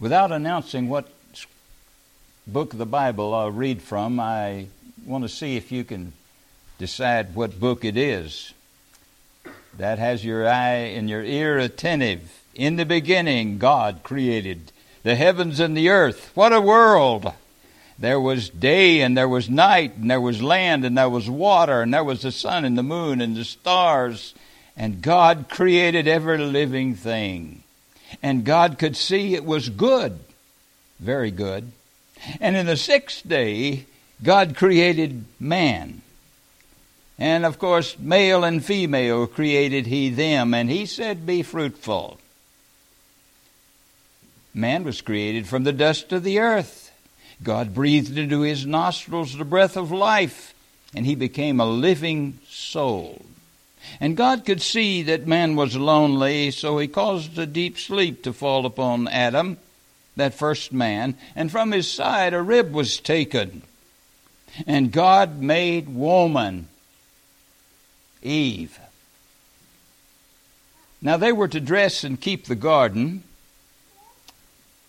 Without announcing what book of the Bible I'll read from, I want to see if you can decide what book it is. That has your eye and your ear attentive. In the beginning, God created the heavens and the earth. What a world! There was day and there was night and there was land and there was water and there was the sun and the moon and the stars. And God created every living thing. And God could see it was good, very good. And in the sixth day, God created man. And of course, male and female created he them, and he said, Be fruitful. Man was created from the dust of the earth. God breathed into his nostrils the breath of life, and he became a living soul. And God could see that man was lonely, so he caused a deep sleep to fall upon Adam, that first man, and from his side a rib was taken. And God made woman, Eve. Now they were to dress and keep the garden.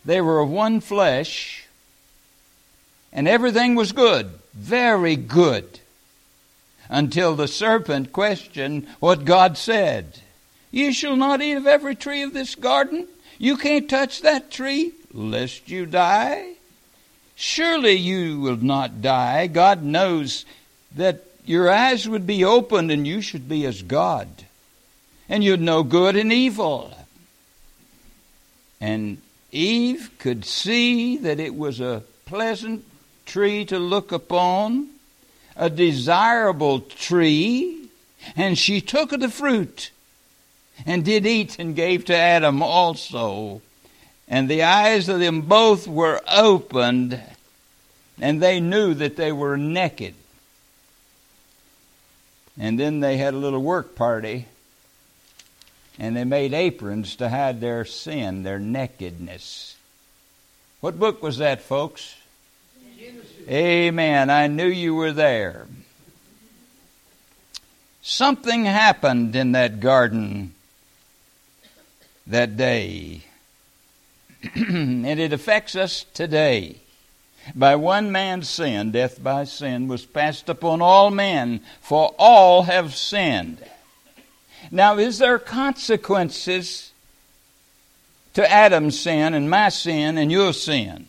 They were of one flesh, and everything was good, very good, until the serpent questioned what God said. You shall not eat of every tree of this garden. You can't touch that tree, lest you die. Surely you will not die. God knows that your eyes would be opened and you should be as God. And you'd know good and evil. And Eve could see that it was a pleasant tree to look upon, a desirable tree, and she took of the fruit and did eat and gave to Adam also. And the eyes of them both were opened, and they knew that they were naked. And then they had a little work party, and they made aprons to hide their sin, their nakedness. What book was that, folks? Amen. I knew you were there. Something happened in that garden that day. and it affects us today. By one man's sin, death by sin was passed upon all men, for all have sinned. Now, is there consequences to Adam's sin and my sin and your sin?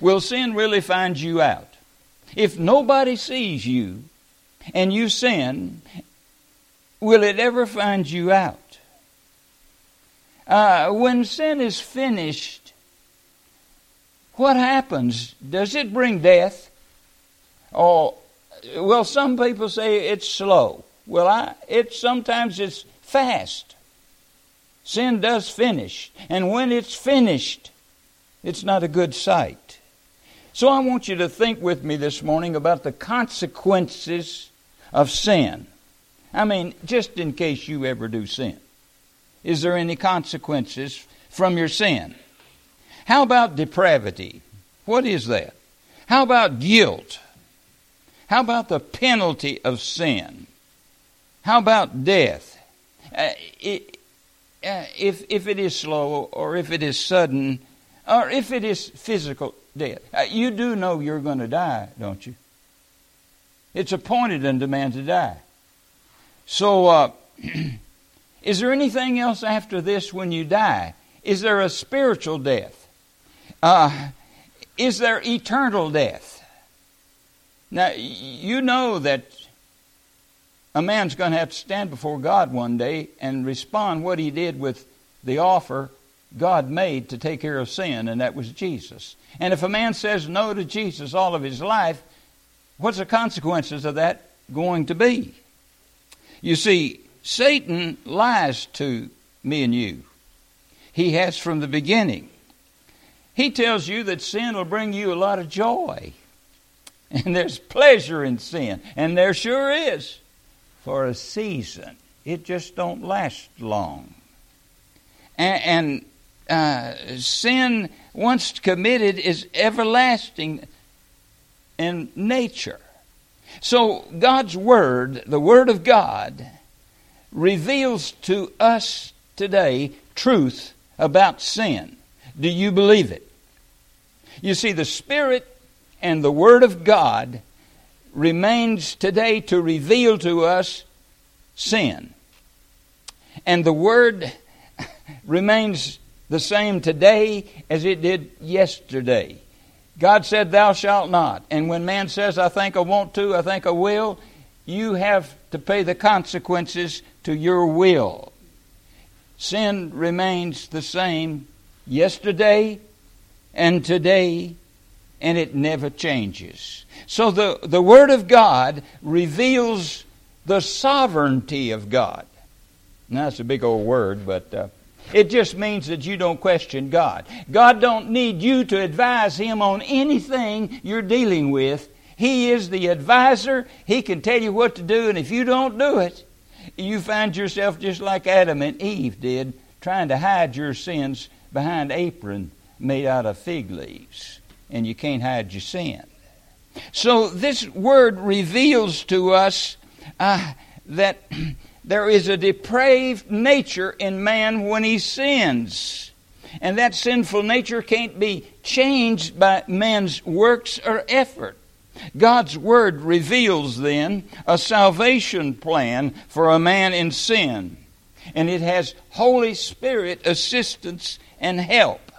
Will sin really find you out? If nobody sees you and you sin, will it ever find you out? Uh, when sin is finished, what happens? Does it bring death? Oh, well, some people say it's slow. Well, I, it sometimes it's fast. Sin does finish, and when it's finished, it's not a good sight. So I want you to think with me this morning about the consequences of sin. I mean, just in case you ever do sin. Is there any consequences from your sin? How about depravity? What is that? How about guilt? How about the penalty of sin? How about death? Uh, it, uh, if, if it is slow or if it is sudden or if it is physical death. Uh, you do know you're going to die, don't you? It's appointed unto man to die. So, uh, is there anything else after this when you die? Is there a spiritual death? Uh, is there eternal death? Now, you know that a man's going to have to stand before God one day and respond what he did with the offer God made to take care of sin, and that was Jesus. And if a man says no to Jesus all of his life, what's the consequences of that going to be? You see, Satan lies to me and you. He has from the beginning. He tells you that sin will bring you a lot of joy. And there's pleasure in sin. And there sure is for a season. It just don't last long. And, and uh, sin, once committed, is everlasting in nature. So, God's Word, the Word of God, reveals to us today truth about sin. Do you believe it? You see, the Spirit and the Word of God remains today to reveal to us sin. And the Word remains the same today as it did yesterday. God said, Thou shalt not. And when man says, I think I want to, I think I will, you have to pay the consequences to your will. Sin remains the same yesterday and today, and it never changes. So the, the Word of God reveals the sovereignty of God. Now, that's a big old word, but uh, it just means that you don't question God. God don't need you to advise Him on anything you're dealing with. He is the advisor. He can tell you what to do, and if you don't do it, you find yourself just like Adam and Eve did, trying to hide your sins behind apron made out of fig leaves, and you can't hide your sin. So this word reveals to us uh, that there is a depraved nature in man when he sins. And that sinful nature can't be changed by man's works or effort. God's Word reveals then a salvation plan for a man in sin, and it has Holy Spirit assistance and help.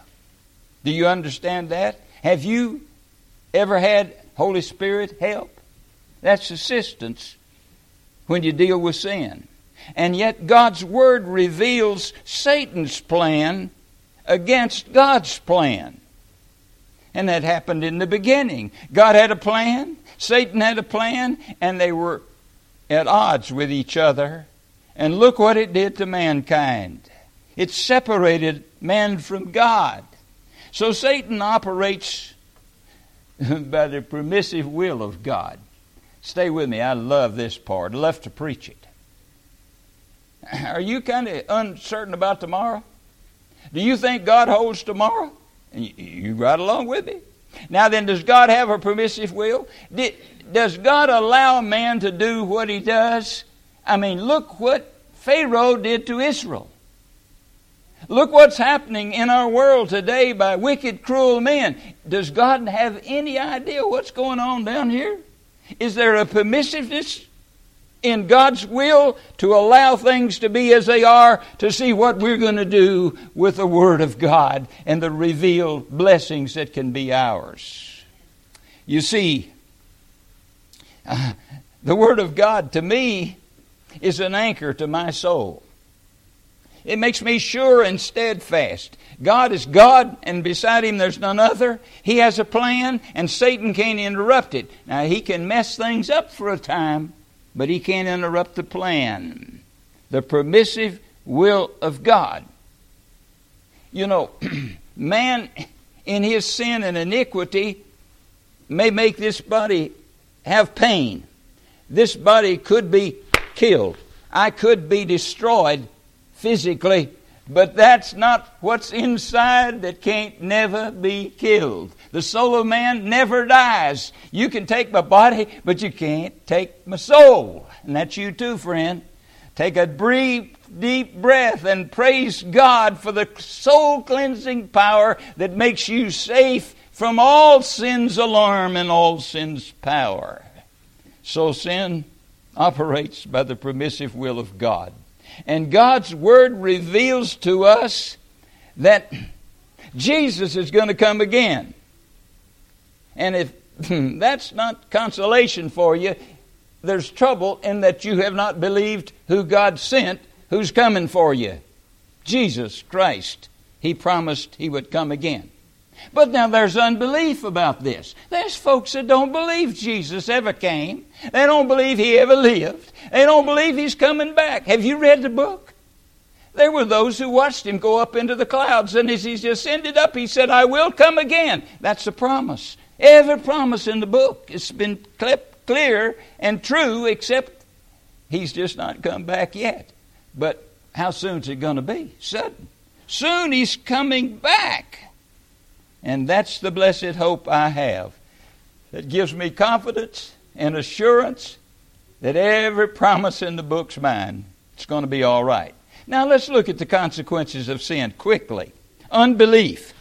Do you understand that? Have you ever had Holy Spirit help? That's assistance when you deal with sin. And yet, God's Word reveals Satan's plan against God's plan. And that happened in the beginning. God had a plan, Satan had a plan, and they were at odds with each other. And look what it did to mankind it separated man from God. So Satan operates by the permissive will of God. Stay with me. I love this part. I love to preach it. Are you kind of uncertain about tomorrow? Do you think God holds tomorrow? You, you ride along with me. Now then, does God have a permissive will? Did, does God allow man to do what he does? I mean, look what Pharaoh did to Israel. Look what's happening in our world today by wicked, cruel men. Does God have any idea what's going on down here? Is there a permissiveness in God's will to allow things to be as they are to see what we're going to do with the Word of God and the revealed blessings that can be ours. You see, uh, the Word of God to me is an anchor to my soul. It makes me sure and steadfast. God is God, and beside Him there's none other. He has a plan, and Satan can't interrupt it. Now, he can mess things up for a time, but he can't interrupt the plan, the permissive will of God. You know, man in his sin and iniquity may make this body have pain. This body could be killed. I could be destroyed physically, but that's not what's inside that can't never be killed. The soul of man never dies. You can take my body, but you can't take my soul. And that's you too, friend. Take a brief, deep breath and praise God for the soul cleansing power that makes you safe from all sin's alarm and all sin's power. So sin operates by the permissive will of God. And God's Word reveals to us that Jesus is going to come again. And if that's not consolation for you, there's trouble in that you have not believed who God sent, who's coming for you. Jesus Christ. He promised He would come again. But now there's unbelief about this. There's folks that don't believe Jesus ever came. They don't believe He ever lived. They don't believe He's coming back. Have you read the book? There were those who watched Him go up into the clouds, and as He ascended up, He said, I will come again. That's a promise. Every promise in the book has been kept clear and true, except he's just not come back yet. But how soon is it going to be? Sudden. Soon he's coming back. And that's the blessed hope I have. That gives me confidence and assurance that every promise in the book's mine. It's going to be all right. Now let's look at the consequences of sin quickly. Unbelief.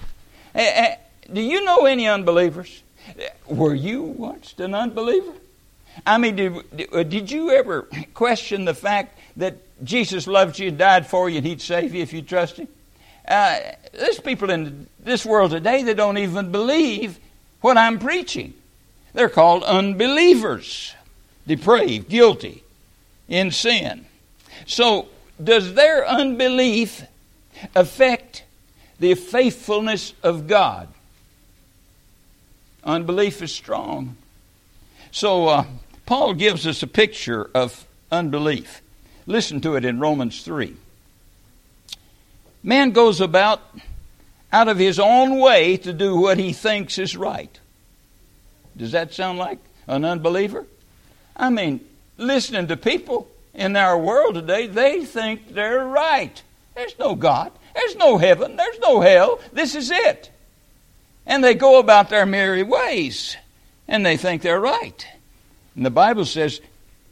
Eh, eh, do you know any unbelievers? Were you once an unbeliever? I mean, did, uh, did you ever question the fact that Jesus loved you and died for you and He'd save you if you trust Him? Uh, there's people in this world today that don't even believe what I'm preaching. They're called unbelievers, depraved, guilty, in sin. So, does their unbelief affect the faithfulness of God? Unbelief is strong. So, uh, Paul gives us a picture of unbelief. Listen to it in Romans 3. Man goes about out of his own way to do what he thinks is right. Does that sound like an unbeliever? I mean, listening to people in our world today, they think they're right. There's no God. There's no heaven. There's no hell. This is it. And they go about their merry ways and they think they're right. And the Bible says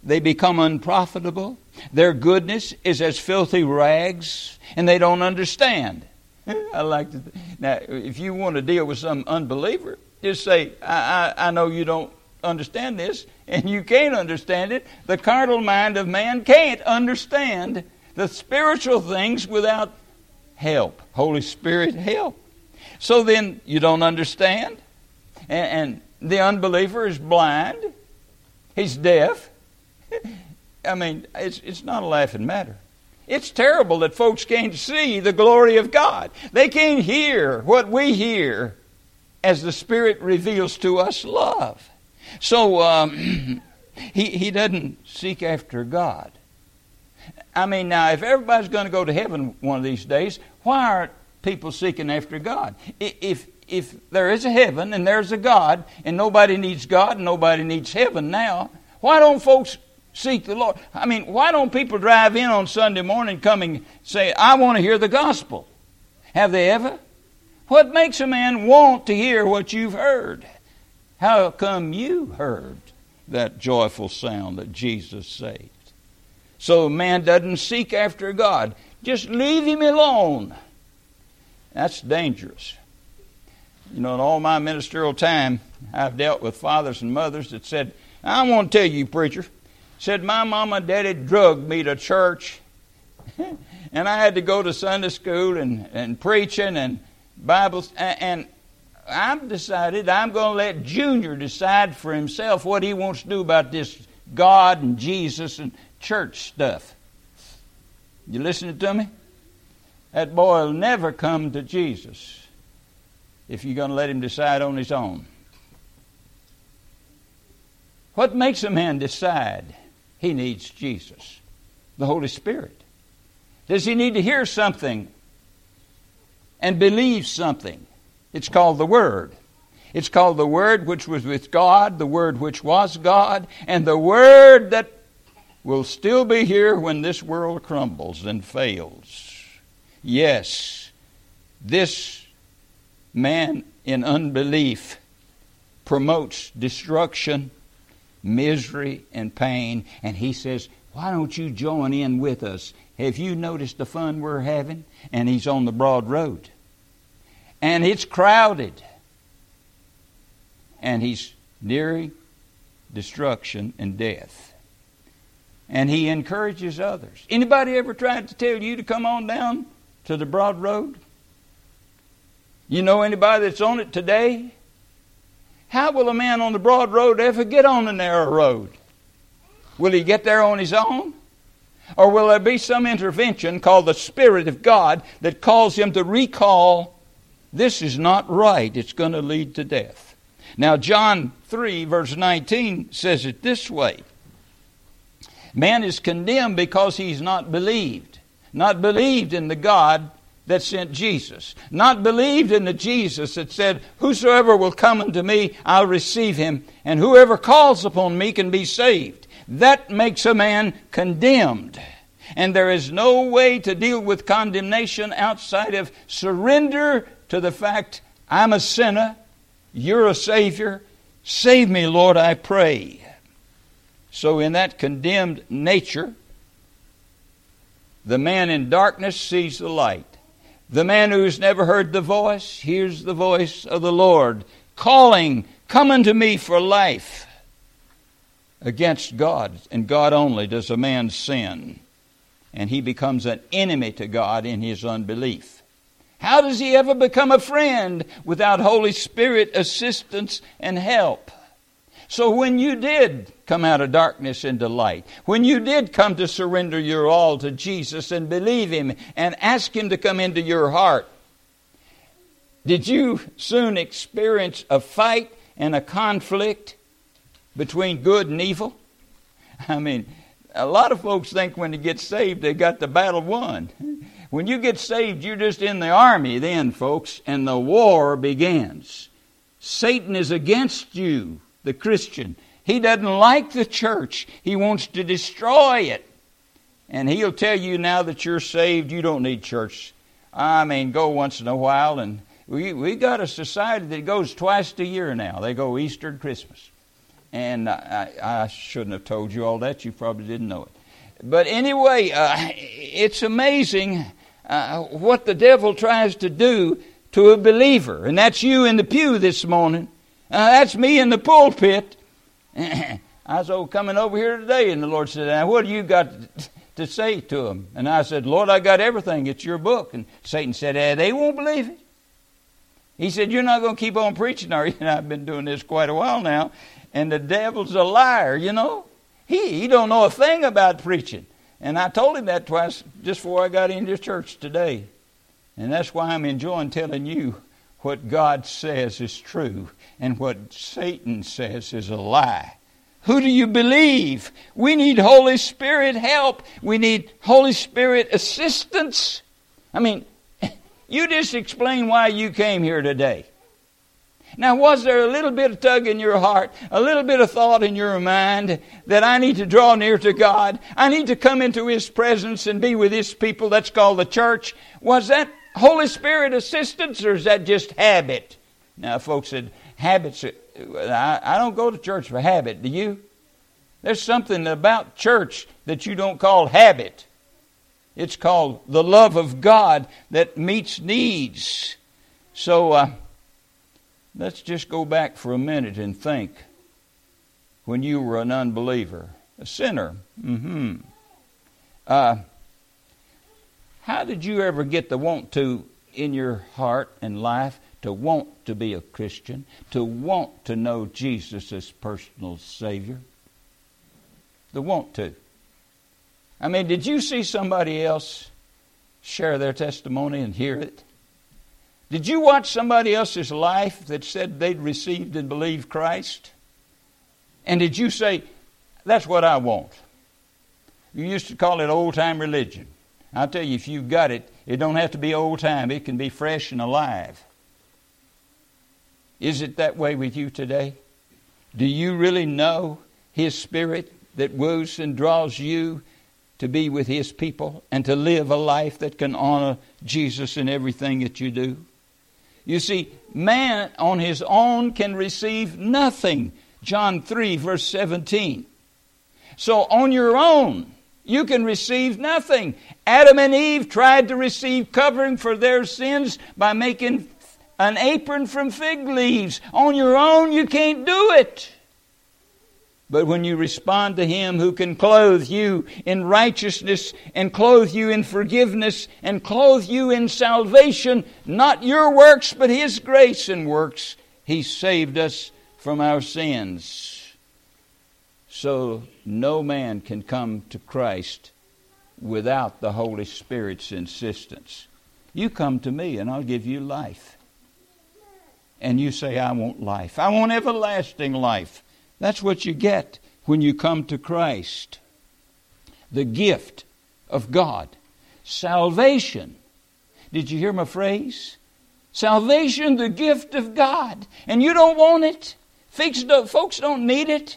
they become unprofitable. Their goodness is as filthy rags, and they don't understand. I like to. Th- now, if you want to deal with some unbeliever, just say, I, I, I know you don't understand this, and you can't understand it. The carnal mind of man can't understand the spiritual things without help. Holy Spirit, help. So then you don't understand, and, and the unbeliever is blind, he's deaf. I mean, it's, it's not a laughing matter. It's terrible that folks can't see the glory of God. They can't hear what we hear as the Spirit reveals to us love. So um, he, he doesn't seek after God. I mean, now, if everybody's going to go to heaven one of these days, why aren't people seeking after God? If, if there is a heaven and there's a God, and nobody needs God and nobody needs heaven now, why don't folks seek the Lord? I mean, why don't people drive in on Sunday morning coming say, I want to hear the gospel? Have they ever? What makes a man want to hear what you've heard? How come you heard that joyful sound that Jesus saved? So man doesn't seek after God. Just leave him alone. That's dangerous. You know, in all my ministerial time, I've dealt with fathers and mothers that said, I want to tell you, preacher, said my mama and daddy drugged me to church, and I had to go to Sunday school and, and preaching and Bibles, and I've decided I'm going to let Junior decide for himself what he wants to do about this God and Jesus and church stuff. You listening to me? That boy will never come to Jesus if you're going to let him decide on his own. What makes a man decide he needs Jesus? The Holy Spirit. Does he need to hear something and believe something? It's called the Word. It's called the Word which was with God, the Word which was God, and the Word that will still be here when this world crumbles and fails. Yes, this man in unbelief promotes destruction, misery, and pain, and he says, Why don't you join in with us? Have you noticed the fun we're having? And he's on the broad road and it's crowded. And he's nearing destruction and death. And he encourages others. Anybody ever tried to tell you to come on down to the broad road? You know anybody that's on it today? How will a man on the broad road ever get on the narrow road? Will he get there on his own? Or will there be some intervention called the Spirit of God that calls him to recall this is not right. It's going to lead to death. Now, John 3, verse 19 says it this way Man is condemned because he's not believed. Not believed in the God that sent Jesus. Not believed in the Jesus that said, Whosoever will come unto me, I'll receive him, and whoever calls upon me can be saved. That makes a man condemned. And there is no way to deal with condemnation outside of surrender to the fact I'm a sinner, you're a Savior. Save me, Lord, I pray. So, in that condemned nature, the man in darkness sees the light. The man who's never heard the voice hears the voice of the Lord calling, Come unto me for life. Against God and God only does a man sin, and he becomes an enemy to God in his unbelief. How does he ever become a friend without Holy Spirit assistance and help? So when you did come out of darkness into light, when you did come to surrender your all to Jesus and believe Him and ask Him to come into your heart, did you soon experience a fight and a conflict between good and evil? I mean, a lot of folks think when they get saved they got the battle won. When you get saved, you're just in the army then, folks, and the war begins. Satan is against you the Christian. He doesn't like the church, he wants to destroy it. And he'll tell you now that you're saved, you don't need church. I mean, go once in a while. And we, we got a society that goes twice a year now. They go Easter and Christmas. And I, I shouldn't have told you all that. You probably didn't know it. But anyway, uh, it's amazing uh, what the devil tries to do to a believer. And that's you in the pew this morning. Uh, that's me in the pulpit. I was oh, coming over here today, and the Lord said, now, What do you got to say to them? And I said, Lord, I got everything. It's your book. And Satan said, eh, They won't believe it. He said, You're not going to keep on preaching, are you? And I've been doing this quite a while now. And the devil's a liar, you know. He, he don't know a thing about preaching. And I told him that twice just before I got into church today. And that's why I'm enjoying telling you what God says is true and what Satan says is a lie. Who do you believe? We need Holy Spirit help. We need Holy Spirit assistance. I mean, you just explain why you came here today. Now, was there a little bit of tug in your heart, a little bit of thought in your mind that I need to draw near to God? I need to come into His presence and be with His people. That's called the church. Was that Holy Spirit assistance, or is that just habit? Now, folks said, habits, I, I don't go to church for habit. Do you? There's something about church that you don't call habit. It's called the love of God that meets needs. So uh, let's just go back for a minute and think when you were an unbeliever, a sinner. Mm-hmm. Uh, how did you ever get the want to in your heart and life to want to be a Christian, to want to know Jesus as personal Savior? The want to. I mean, did you see somebody else share their testimony and hear it? Did you watch somebody else's life that said they'd received and believed Christ? And did you say, that's what I want? You used to call it old time religion. I'll tell you, if you've got it, it don't have to be old time. It can be fresh and alive. Is it that way with you today? Do you really know His Spirit that woos and draws you to be with His people and to live a life that can honor Jesus in everything that you do? You see, man on his own can receive nothing. John 3, verse 17. So on your own, you can receive nothing. Adam and Eve tried to receive covering for their sins by making an apron from fig leaves. On your own, you can't do it. But when you respond to Him who can clothe you in righteousness and clothe you in forgiveness and clothe you in salvation, not your works, but His grace and works, He saved us from our sins so no man can come to Christ without the Holy Spirit's insistence. You come to me and I'll give you life. And you say, I want life. I want everlasting life. That's what you get when you come to Christ. The gift of God. Salvation. Did you hear my phrase? Salvation, the gift of God. And you don't want it. Folks don't need it.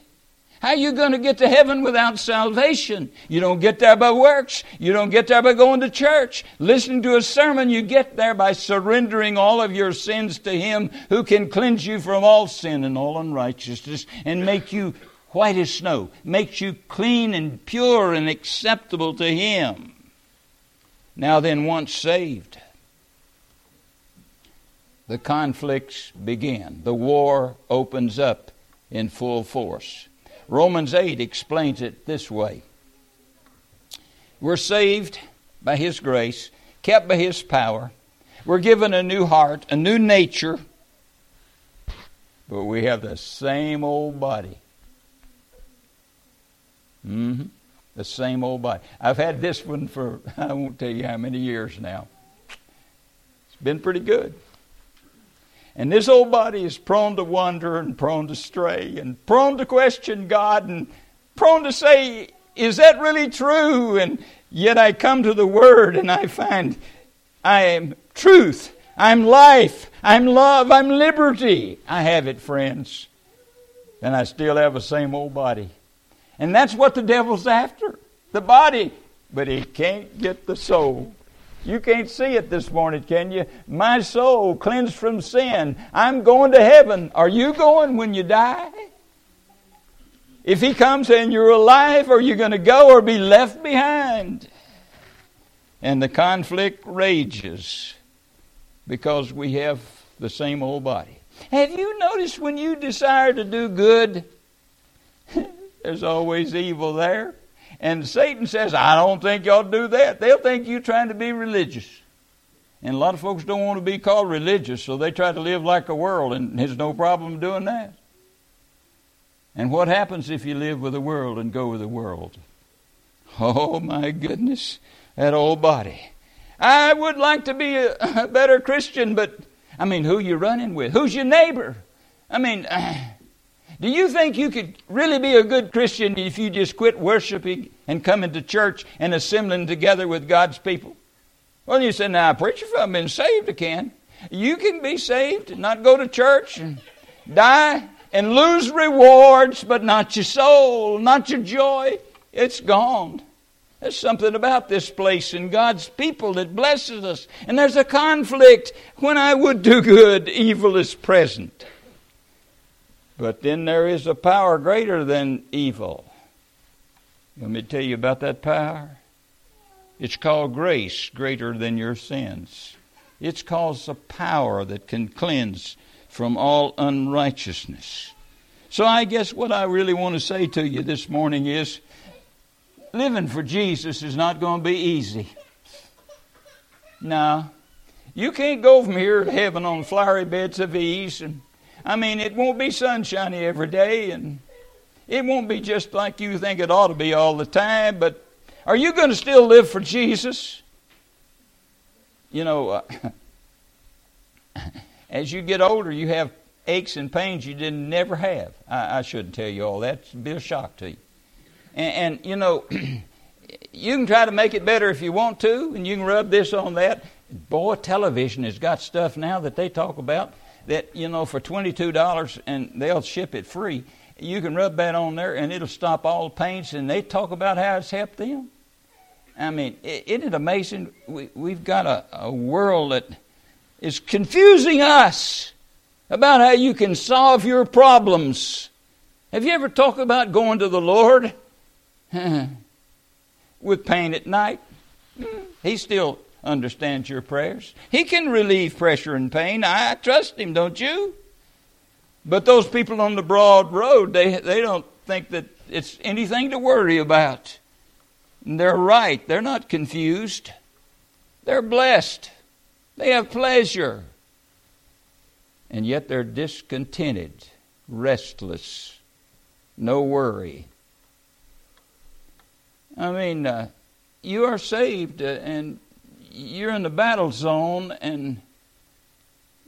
How are you going to get to heaven without salvation? You don't get there by works. You don't get there by going to church. Listening to a sermon, you get there by surrendering all of your sins to Him who can cleanse you from all sin and all unrighteousness and make you white as snow, makes you clean and pure and acceptable to Him. Now then, once saved, the conflicts begin. The war opens up in full force. Romans 8 explains it this way We're saved by His grace, kept by His power. We're given a new heart, a new nature, but we have the same old body. Mm-hmm. The same old body. I've had this one for, I won't tell you how many years now. It's been pretty good. And this old body is prone to wander and prone to stray and prone to question God and prone to say, Is that really true? And yet I come to the Word and I find I am truth, I'm life, I'm love, I'm liberty. I have it, friends. And I still have the same old body. And that's what the devil's after the body. But he can't get the soul. You can't see it this morning, can you? My soul cleansed from sin. I'm going to heaven. Are you going when you die? If he comes and you're alive, are you going to go or be left behind? And the conflict rages because we have the same old body. Have you noticed when you desire to do good, there's always evil there? And Satan says, I don't think to do that. They'll think you're trying to be religious. And a lot of folks don't want to be called religious, so they try to live like a world, and there's no problem doing that. And what happens if you live with the world and go with the world? Oh, my goodness, that old body. I would like to be a, a better Christian, but I mean, who you running with? Who's your neighbor? I mean, Do you think you could really be a good Christian if you just quit worshiping and coming to church and assembling together with God's people? Well, you say, now, preacher, if I've been saved, I can. You can be saved and not go to church and die and lose rewards, but not your soul, not your joy. It's gone. There's something about this place and God's people that blesses us. And there's a conflict. When I would do good, evil is present. But then there is a power greater than evil. Let me tell you about that power. It's called grace, greater than your sins. It's called a power that can cleanse from all unrighteousness. So I guess what I really want to say to you this morning is living for Jesus is not going to be easy. Now, You can't go from here to heaven on flowery beds of ease and I mean, it won't be sunshiny every day, and it won't be just like you think it ought to be all the time, but are you going to still live for Jesus? You know, uh, as you get older, you have aches and pains you didn't never have. I, I shouldn't tell you all that; it'd be a shock to you. And, and you know, you can try to make it better if you want to, and you can rub this on that. Boy, television has got stuff now that they talk about that, you know, for $22 and they'll ship it free, you can rub that on there and it'll stop all the pains and they talk about how it's helped them. I mean, isn't it amazing? We, we've got a, a world that is confusing us about how you can solve your problems. Have you ever talked about going to the Lord with pain at night? Hmm. He still understands your prayers. He can relieve pressure and pain. I trust him, don't you? But those people on the broad road, they, they don't think that it's anything to worry about. And they're right. They're not confused. They're blessed. They have pleasure. And yet they're discontented, restless, no worry. I mean, uh, you are saved, uh, and you're in the battle zone and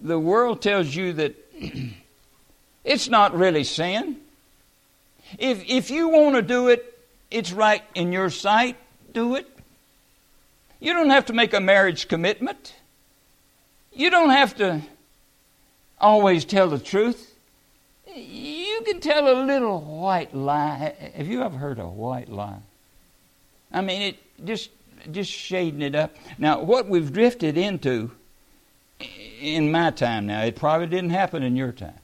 the world tells you that it's not really sin. If, if you want to do it, it's right in your sight, do it. You don't have to make a marriage commitment. You don't have to always tell the truth. You can tell a little white lie. Have you ever heard a white lie? I mean, it just just shading it up. Now, what we've drifted into in my time now, it probably didn't happen in your time.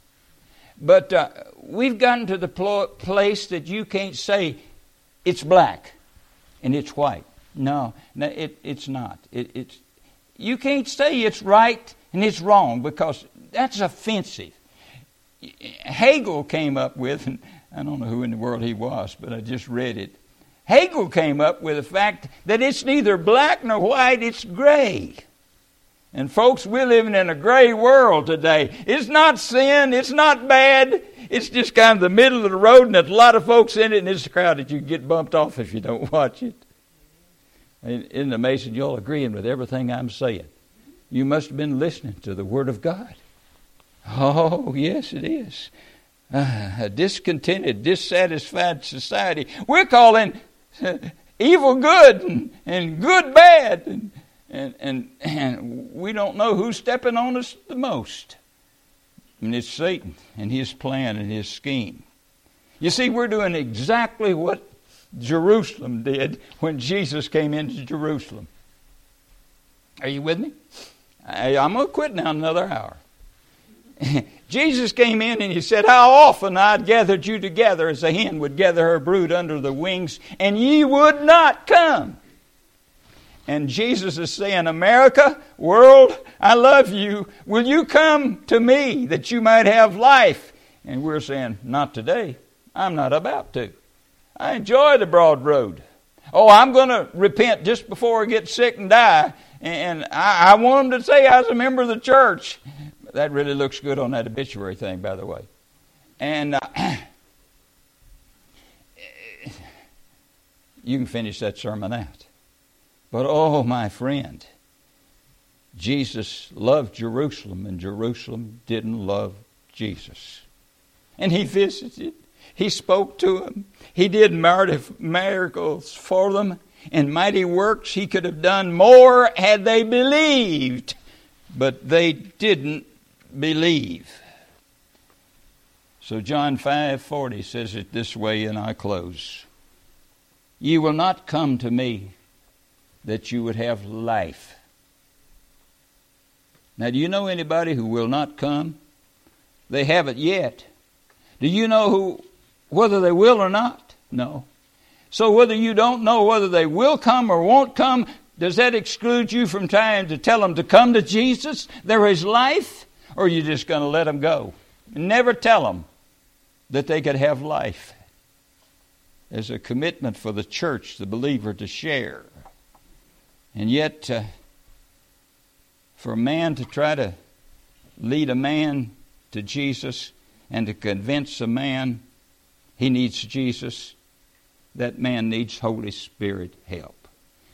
But uh, we've gotten to the pl- place that you can't say it's black and it's white. No, no it, it's not. It, it's, you can't say it's right And it's wrong because that's offensive. Hegel came up with, and I don't know who in the world he was, but I just read it. Hegel came up with the fact that it's neither black nor white, it's gray. And folks, we're living in a gray world today. It's not sin, it's not bad, it's just kind of the middle of the road, and there's a lot of folks in it, and it's a crowd that you get bumped off if you don't watch it. Isn't it amazing? You're all agreeing with everything I'm saying. You must have been listening to the Word of God. Oh, yes, it is. Uh, a discontented, dissatisfied society. We're calling evil good and, and good bad. And, and, and, and we don't know who's stepping on us the most. And it's Satan and his plan and his scheme. You see, we're doing exactly what Jerusalem did when Jesus came into Jerusalem. Are you with me? I, am going to quit now in another hour. Jesus came in and he said, How often I'd gathered you together as a hen would gather her brood under the wings, and ye would not come. And Jesus is saying, America, world, I love you. Will you come to me that you might have life? And we're saying, Not today. I'm not about to. I enjoy the broad road. Oh, I'm going to repent just before I get sick and die. And I, I want them to say I was a member of the church. That really looks good on that obituary thing, by the way. And uh, you can finish that sermon out. But oh, my friend, Jesus loved Jerusalem, and Jerusalem didn't love Jesus. And he visited, he spoke to them, he did miracles for them, and mighty works he could have done more had they believed, but they didn't believe. So John 5:40 says it this way and I close. Ye will not come to me that you would have life. Now do you know anybody who will not come? They haven't yet. Do you know who whether they will or not? No. So whether you don't know whether they will come or won't come, does that exclude you from trying to tell them to come to Jesus? There is life or are you just going to let them go? Never tell them that they could have life. There's a commitment for the church, the believer, to share. And yet, uh, for a man to try to lead a man to Jesus and to convince a man he needs Jesus, that man needs Holy Spirit help.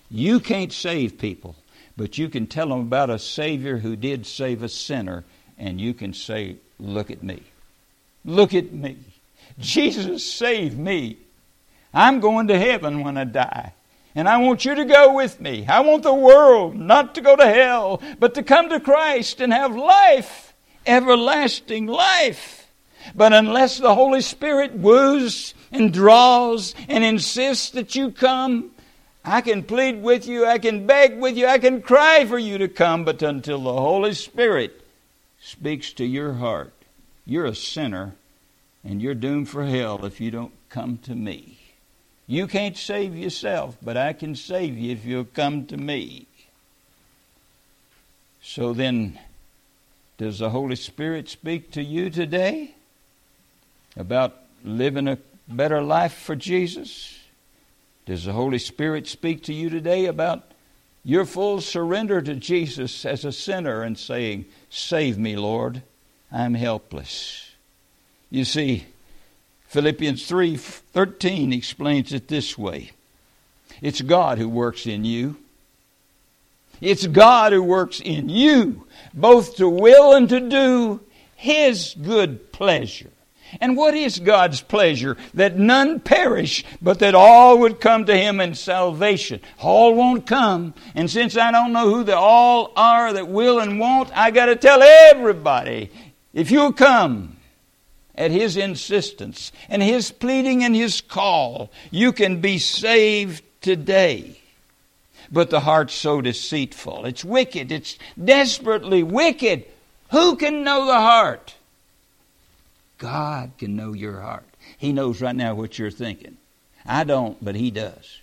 You can't save people, but you can tell them about a Savior who did save a sinner and you can say, Look at me. Look at me. Jesus saved me. I'm going to heaven when I die. And I want you to go with me. I want the world not to go to hell, but to come to Christ and have life, everlasting life. But unless the Holy Spirit woos and draws and insists that you come, I can plead with you, I can beg with you, I can cry for you to come, but until the Holy Spirit speaks to your heart, you're a sinner and you're doomed for hell if you don't come to me. You can't save yourself, but I can save you if you'll come to me. So then, does the Holy Spirit speak to you today about living a better life for Jesus? Does the Holy Spirit speak to you today about your full surrender to Jesus as a sinner and saying, Save me, Lord. I'm helpless. You see, Philippians 3:13 explains it this way. It's God who works in you. It's God who works in you, both to will and to do His good pleasure. And what is God's pleasure? That none perish, but that all would come to Him in salvation. All won't come. And since I don't know who the all are that will and won't, I got to tell everybody if you'll come at His insistence and His pleading and His call, you can be saved today. But the heart's so deceitful. It's wicked. It's desperately wicked. Who can know the heart? God can know your heart. He knows right now what you're thinking. I don't, but He does.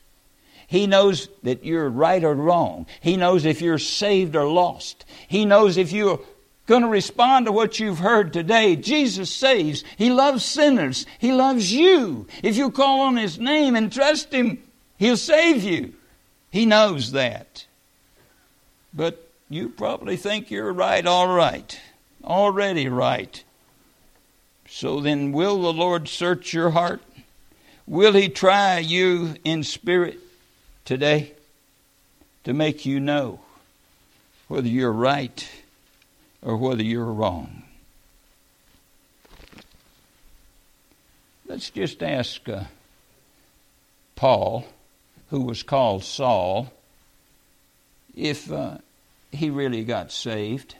He knows that you're right or wrong. He knows if you're saved or lost. He knows if you're going to respond to what you've heard today. Jesus saves. He loves sinners. He loves you. If you call on His name and trust Him, He'll save you. He knows that. But you probably think you're right, all right, already right. So then, will the Lord search your heart? Will He try you in spirit today to make you know whether you're right or whether you're wrong? Let's just ask uh, Paul, who was called Saul, if uh, he really got saved.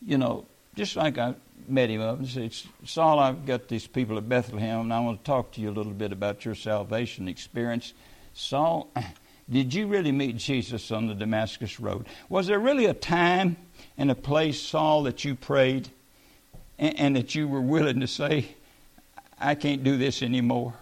You know, just like I met him up and said, Saul, I've got these people at Bethlehem, and I want to talk to you a little bit about your salvation experience. Saul, did you really meet Jesus on the Damascus Road? Was there really a time and a place, Saul, that you prayed and, and that you were willing to say, I can't do this anymore?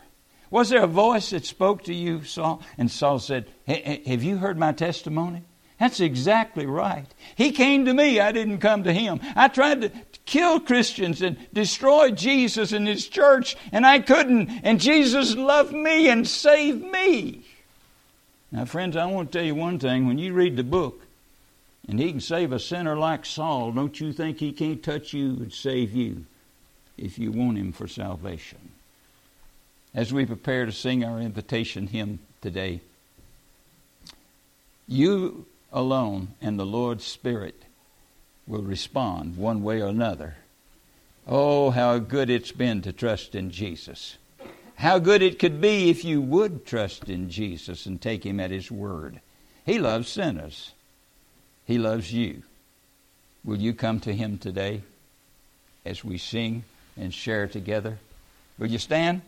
Was there a voice that spoke to you, Saul? And Saul said, Have you heard my testimony? That's exactly right. He came to me, I didn't come to him. I tried to kill Christians and destroy Jesus and his church, and I couldn't. And Jesus loved me and saved me. Now, friends, I want to tell you one thing. When you read the book, and he can save a sinner like Saul, don't you think he can't touch you and save you if you want him for salvation? As we prepare to sing our invitation hymn today, you alone and the Lord's Spirit will respond one way or another. Oh, how good it's been to trust in Jesus. How good it could be if you would trust in Jesus and take Him at His word. He loves sinners, He loves you. Will you come to Him today as we sing and share together? Will you stand?